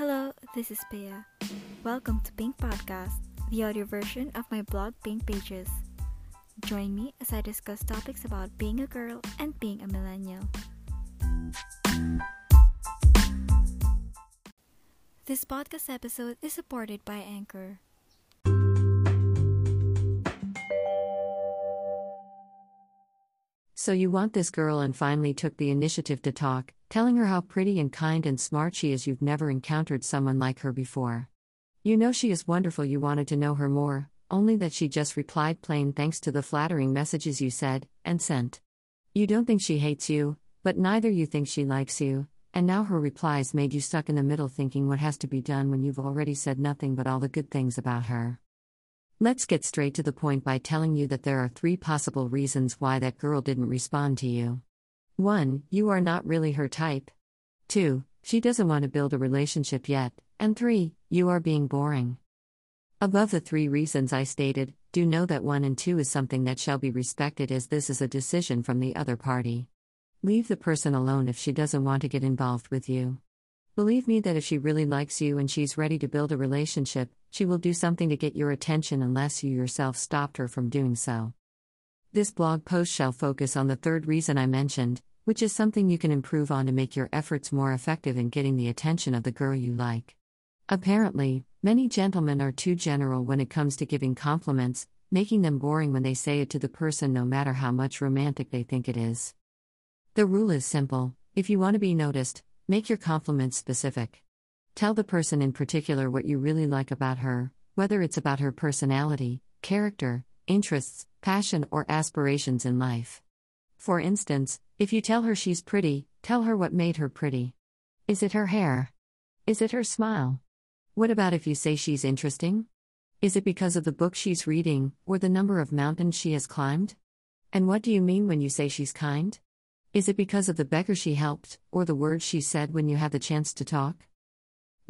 Hello, this is Pia. Welcome to Pink Podcast, the audio version of my blog Pink Pages. Join me as I discuss topics about being a girl and being a millennial. This podcast episode is supported by Anchor. So you want this girl and finally took the initiative to talk, telling her how pretty and kind and smart she is. You've never encountered someone like her before. You know she is wonderful. You wanted to know her more, only that she just replied plain thanks to the flattering messages you said and sent. You don't think she hates you, but neither you think she likes you, and now her replies made you stuck in the middle thinking what has to be done when you've already said nothing but all the good things about her. Let's get straight to the point by telling you that there are three possible reasons why that girl didn't respond to you. 1. You are not really her type. 2. She doesn't want to build a relationship yet. And 3. You are being boring. Above the three reasons I stated, do know that 1 and 2 is something that shall be respected as this is a decision from the other party. Leave the person alone if she doesn't want to get involved with you. Believe me that if she really likes you and she's ready to build a relationship, she will do something to get your attention unless you yourself stopped her from doing so. This blog post shall focus on the third reason I mentioned, which is something you can improve on to make your efforts more effective in getting the attention of the girl you like. Apparently, many gentlemen are too general when it comes to giving compliments, making them boring when they say it to the person no matter how much romantic they think it is. The rule is simple if you want to be noticed, make your compliments specific. Tell the person in particular what you really like about her, whether it's about her personality, character, interests, passion, or aspirations in life. For instance, if you tell her she's pretty, tell her what made her pretty. Is it her hair? Is it her smile? What about if you say she's interesting? Is it because of the book she's reading, or the number of mountains she has climbed? And what do you mean when you say she's kind? Is it because of the beggar she helped, or the words she said when you had the chance to talk?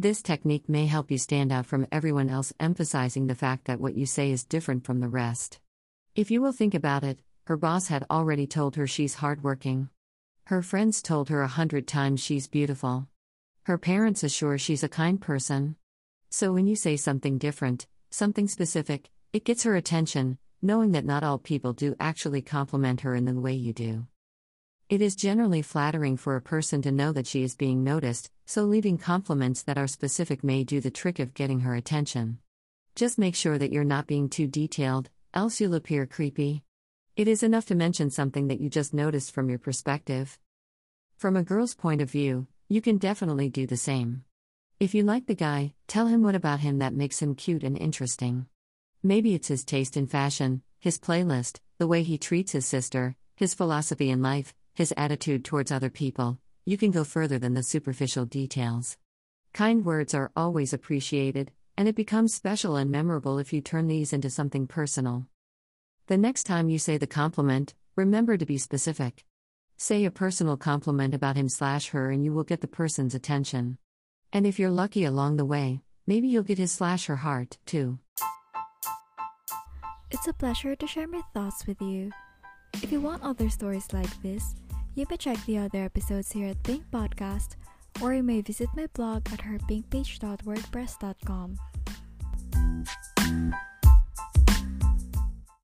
This technique may help you stand out from everyone else, emphasizing the fact that what you say is different from the rest. If you will think about it, her boss had already told her she's hardworking. Her friends told her a hundred times she's beautiful. Her parents assure she's a kind person. So when you say something different, something specific, it gets her attention, knowing that not all people do actually compliment her in the way you do. It is generally flattering for a person to know that she is being noticed, so leaving compliments that are specific may do the trick of getting her attention. Just make sure that you're not being too detailed, else you'll appear creepy. It is enough to mention something that you just noticed from your perspective. From a girl's point of view, you can definitely do the same. If you like the guy, tell him what about him that makes him cute and interesting. Maybe it's his taste in fashion, his playlist, the way he treats his sister, his philosophy in life, his attitude towards other people, you can go further than the superficial details. Kind words are always appreciated, and it becomes special and memorable if you turn these into something personal. The next time you say the compliment, remember to be specific. Say a personal compliment about him slash her and you will get the person's attention. And if you're lucky along the way, maybe you'll get his slash her heart, too. It's a pleasure to share my thoughts with you. If you want other stories like this, you may check the other episodes here at Pink Podcast, or you may visit my blog at herpinkpage.wordpress.com.